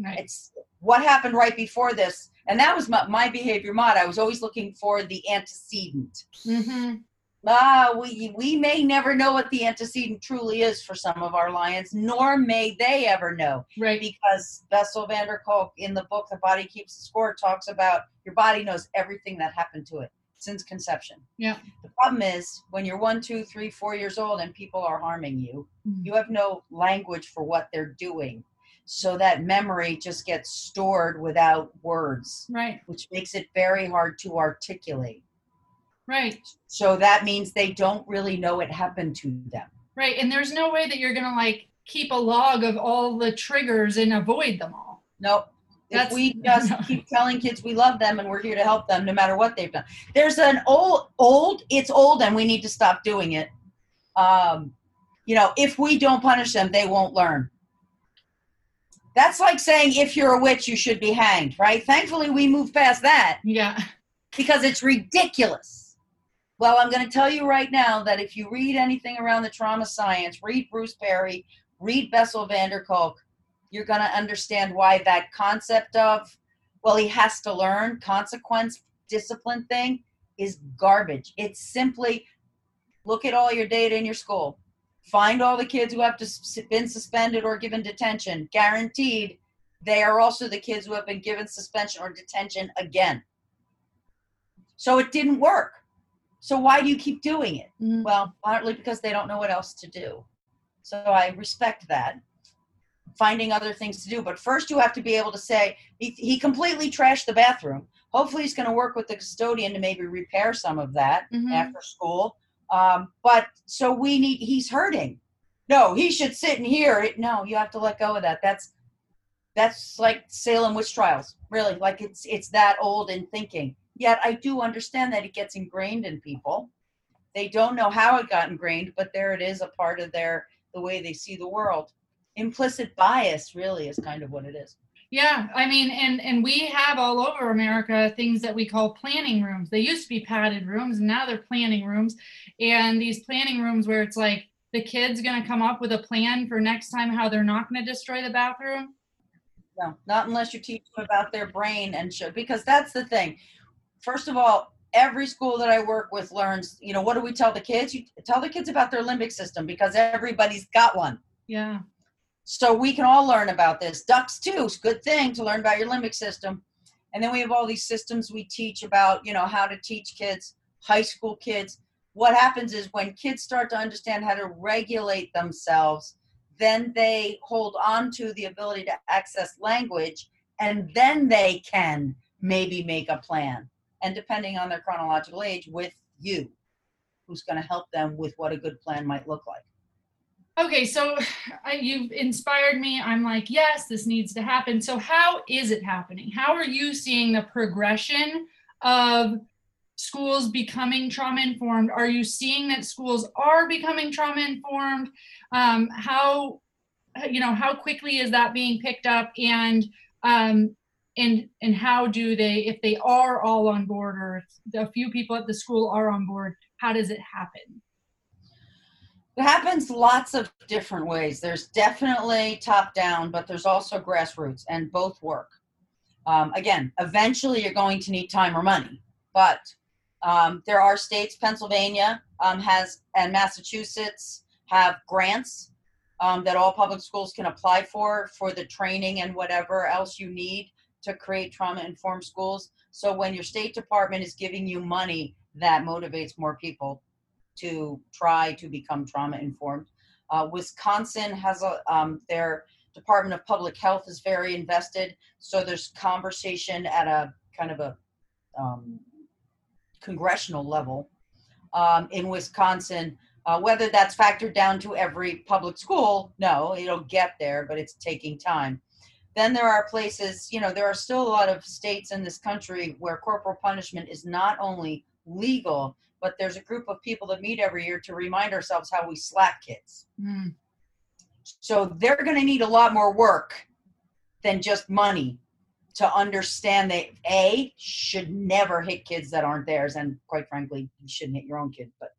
Right. It's what happened right before this. And that was my, my behavior mod. I was always looking for the antecedent. Mm-hmm. Ah, we we may never know what the antecedent truly is for some of our lions, nor may they ever know. Right. Because Bessel van der Kolk in the book The Body Keeps the Score talks about your body knows everything that happened to it since conception. Yeah. The problem is when you're one, two, three, four years old and people are harming you, Mhm. you have no language for what they're doing. So that memory just gets stored without words, Right. which makes it very hard to articulate. Right. So that means they don't really know it happened to them. Right. And there's no way that you're going to like keep a log of all the triggers and avoid them all. Nope. If we just [laughs] keep telling kids we love them and we're here to help them no matter what they've done. There's an old, old, it's old and we need to stop doing it. Um, you know, if we don't punish them, they won't learn. That's like saying if you're a witch, you should be hanged, right? Thankfully, we moved past that Yeah. because it's ridiculous. Well, I'm going to tell you right now that if you read anything around the trauma science, read Bruce Perry, read Bessel van der Kolk, you're going to understand why that concept of, well, he has to learn consequence discipline thing is garbage. It's simply look at all your data in your school, find all the kids who have sus- been suspended or given detention. Guaranteed, they are also the kids who have been given suspension or detention again. So it didn't work. So why do you keep doing it? Mhm. Well, partly because they don't know what else to do. So I respect that. Finding other things to do. But first, you have to be able to say, he, he completely trashed the bathroom. Hopefully, he's going to work with the custodian to maybe repair some of that Mhm. after school. Um, but so we need, he's hurting. No, he should sit in here. It, no, you have to let go of that. That's that's like Salem witch trials, really. Like it's it's that old in thinking. Yet I do understand that it gets ingrained in people. They don't know how it got ingrained, but there it is, a part of their the way they see the world. Implicit bias really is kind of what it is. Yeah, I mean, and and we have all over America things that we call planning rooms. They used to be padded rooms, and now they're planning rooms. And these planning rooms where it's like the kid's going to come up with a plan for next time how they're not going to destroy the bathroom. No, not unless you teach them about their brain and show because that's the thing. First of all, every school that I work with learns, you know, what do we tell the kids? You tell the kids about their limbic system because everybody's got one. Yeah. So we can all learn about this. Ducks too. It's a good thing to learn about your limbic system. And then we have all these systems we teach about, you know, how to teach kids, high school kids. What happens is when kids start to understand how to regulate themselves, then they hold on to the ability to access language and then they can maybe make a plan. And depending on their chronological age, with you, who's going to help them with what a good plan might look like. Okay, so I, you've inspired me. I'm like, yes, this needs to happen. So, how is it happening? How are you seeing the progression of schools becoming trauma informed? Are you seeing that schools are becoming trauma informed? Um, how, you know, how quickly is that being picked up? And um, and and how do they, if they are all on board, or if a few people at the school are on board, how does it happen? It happens lots of different ways. There's definitely top down, but there's also grassroots, and both work. Um, again, eventually you're going to need time or money, but um, there are states, Pennsylvania um, has, and Massachusetts have grants um, that all public schools can apply for, for the training and whatever else you need to create trauma informed schools. So when your state department is giving you money, that motivates more people to try to become trauma informed. Uh, Wisconsin has a um, their Department of Public Health is very invested, so there's conversation at a kind of a um, congressional level um, in Wisconsin. Uh, whether that's factored down to every public school, no, it'll get there, but it's taking time. Then there are places, you know, there are still a lot of states in this country where corporal punishment is not only legal, but there's a group of people that meet every year to remind ourselves how we slap kids. Mm. So they're going to need a lot more work than just money to understand that A should never hit kids that aren't theirs. And quite frankly, you shouldn't hit your own kid, but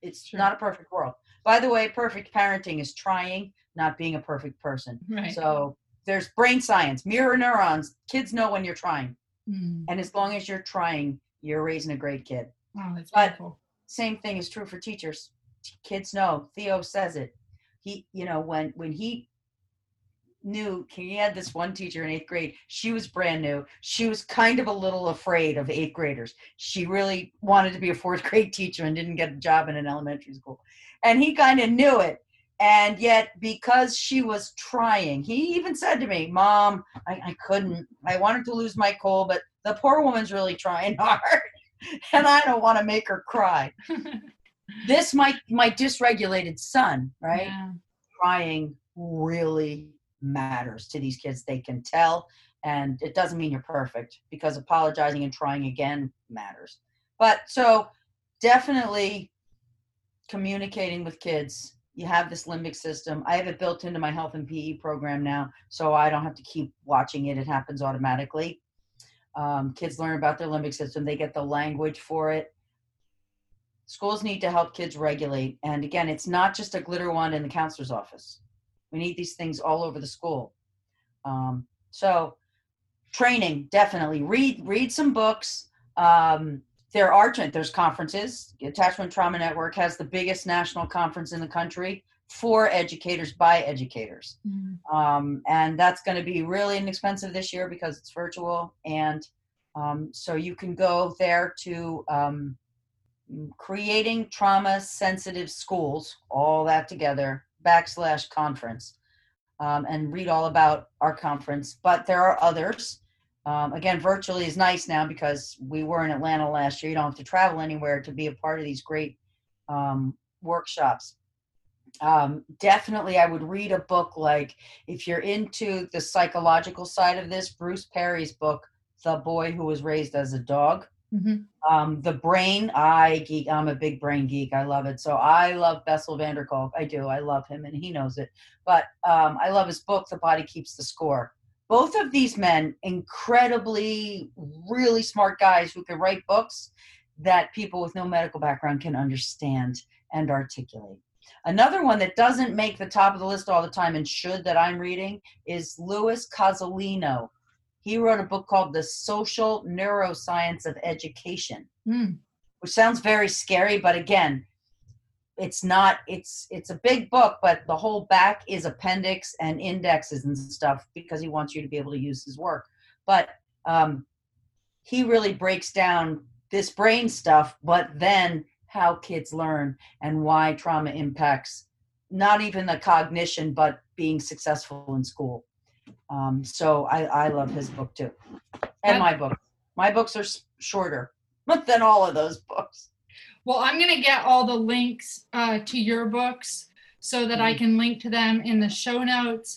it's Sure. not a perfect world. By the way, perfect parenting is trying, not being a perfect person. Right. So there's brain science, mirror neurons. Kids know when you're trying. Mm. And as long as you're trying, you're raising a great kid. Wow, that's But- beautiful. same thing is true for teachers. Kids know. Theo says it. He, you know, when when he knew he had this one teacher in eighth grade. She was brand new. She was kind of a little afraid of eighth graders. She really wanted to be a fourth [laughs] grade teacher and didn't get a job in an elementary school. And he kind of knew it. And yet, because she was trying, he even said to me, Mom, I, I couldn't. I wanted to lose my cool, but the poor woman's really trying [laughs] hard. [laughs] and I don't want to make her cry. this my my dysregulated son, right? Yeah. Trying really matters to these kids. They can tell, and it doesn't mean you're perfect because apologizing and trying again matters. But so definitely communicating with kids. You have this limbic system. I have it built into my health and PE program now, so I don't have to keep watching it. It happens automatically. Um, kids learn about their limbic system, they get the language for it. Schools need to help kids regulate. And again, it's not just a glitter wand in the counselor's office. We need these things all over the school. Um, so, training definitely read read some books. Um, there are there's conferences. Attachment Trauma Network has the biggest national conference in the country for educators by educators, Mm. um, and that's going to be really inexpensive this year because it's virtual. And um, so you can go there to um, creating trauma sensitive schools, all that together backslash conference um, and read all about our conference. But there are others. Um, again, virtually is nice now because we were in Atlanta last year. You don't have to travel anywhere to be a part of these great um, workshops. Um, definitely, I would read a book like if you're into the psychological side of this, Bruce Perry's book, The Boy Who Was Raised as a Dog. Mhm. um, the brain i geek i'm a big brain geek i love it. So i love bessel van der kolk i do i love him and he knows it. But um, i love his book the body keeps the score. Both of these men incredibly really smart guys who can write books that people with no medical background can understand and articulate another one that doesn't make the top of the list all the time and should that i'm reading is louis cozolino he wrote a book called The Social Neuroscience of Education, Mm. which sounds very scary, but again, it's not it's it's a big book, but the whole back is appendix and indexes and stuff because he wants you to be able to use his work. But um, he really breaks down this brain stuff, but then how kids learn and why trauma impacts not even the cognition, but being successful in school. Um, so I, I love his book too, and my book. My books are shorter [laughs] than all of those books. Well, I'm going to get all the links uh, to your books so that I can link to them in the show notes.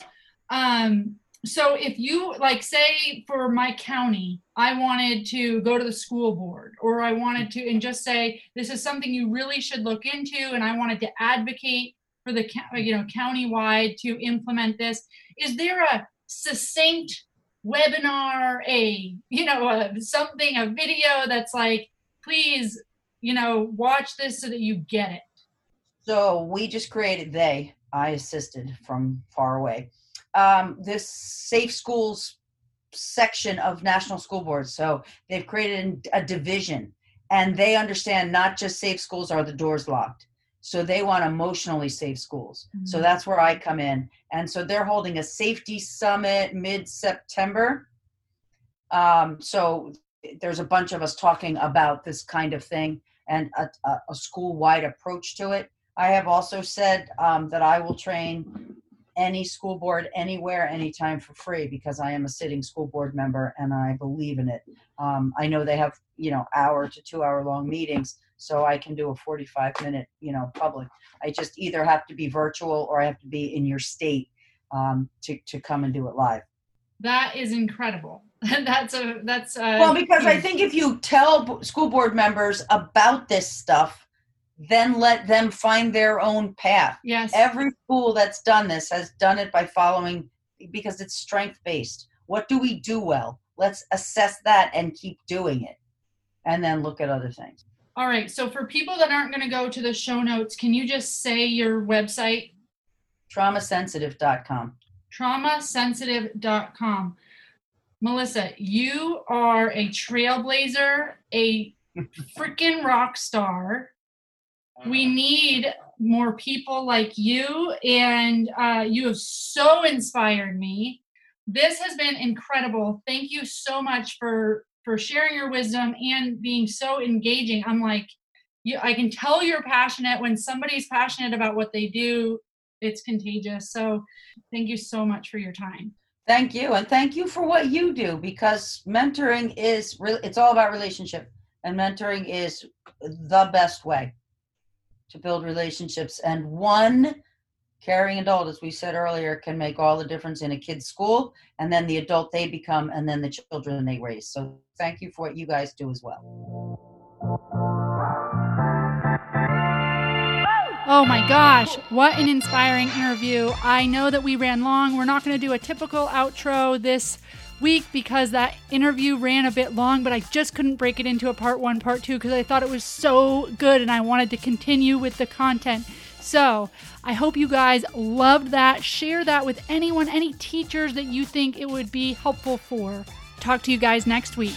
Um, so if you like say for my county, I wanted to go to the school board or I wanted to and just say this is something you really should look into and I wanted to advocate for the you know countywide to implement this. Is there a succinct webinar, a you know, a, something, a video that's like, please, you know, watch this so that you get it. So we just created they. I assisted from far away. Um, this safe schools section of national school boards. So they've created a division, and they understand not just safe schools are the doors locked. So they want emotionally safe schools. So Mhm. that's where I come in. And so they're holding a safety summit mid September. Um, so there's a bunch of us talking about this kind of thing and a, a, a school wide approach to it. I have also said um, that I will train any school board anywhere, anytime for free because I am a sitting school board member and I believe in it. Um, I know they have, you know, hour to two hour long meetings, so I can do a 45 minute, you know, public. I just either have to be virtual or I have to be in your state um, to, to come and do it live. That is incredible. [laughs] that's a that's a Well, because I think if you tell school board members about this stuff, then let them find their own path. yes Every school that's done this has done it by following because it's strength based. What do we do well? Let's assess that and keep doing it. And then look at other things. All right. So for people that aren't going to go to the show notes, can you just say your website? Traumasensitive.com. Traumasensitive.com. Melissa, you are a trailblazer, a [laughs] freaking rock star. We need more people like you, and uh, you have so inspired me. This has been incredible. Thank you so much for for sharing your wisdom and being so engaging. I'm like, you, I can tell you're passionate when somebody's passionate about what they do. It's contagious. So, thank you so much for your time. Thank you, and thank you for what you do because mentoring is re- it's all about relationship, and mentoring is the best way to build relationships. And one caring adult, as we said earlier, can make all the difference in a kid's school, and then the adult they become, and then the children they raise. So, thank you for what you guys do as well. Oh my gosh, what an inspiring interview. I know that we ran long. We're not going to do a typical outro this week because that interview ran a bit long, but I just couldn't break it into a part one, part two because I thought it was so good and I wanted to continue with the content. So I hope you guys loved that. Share that with anyone, any teachers that you think it would be helpful for. Talk to you guys next week.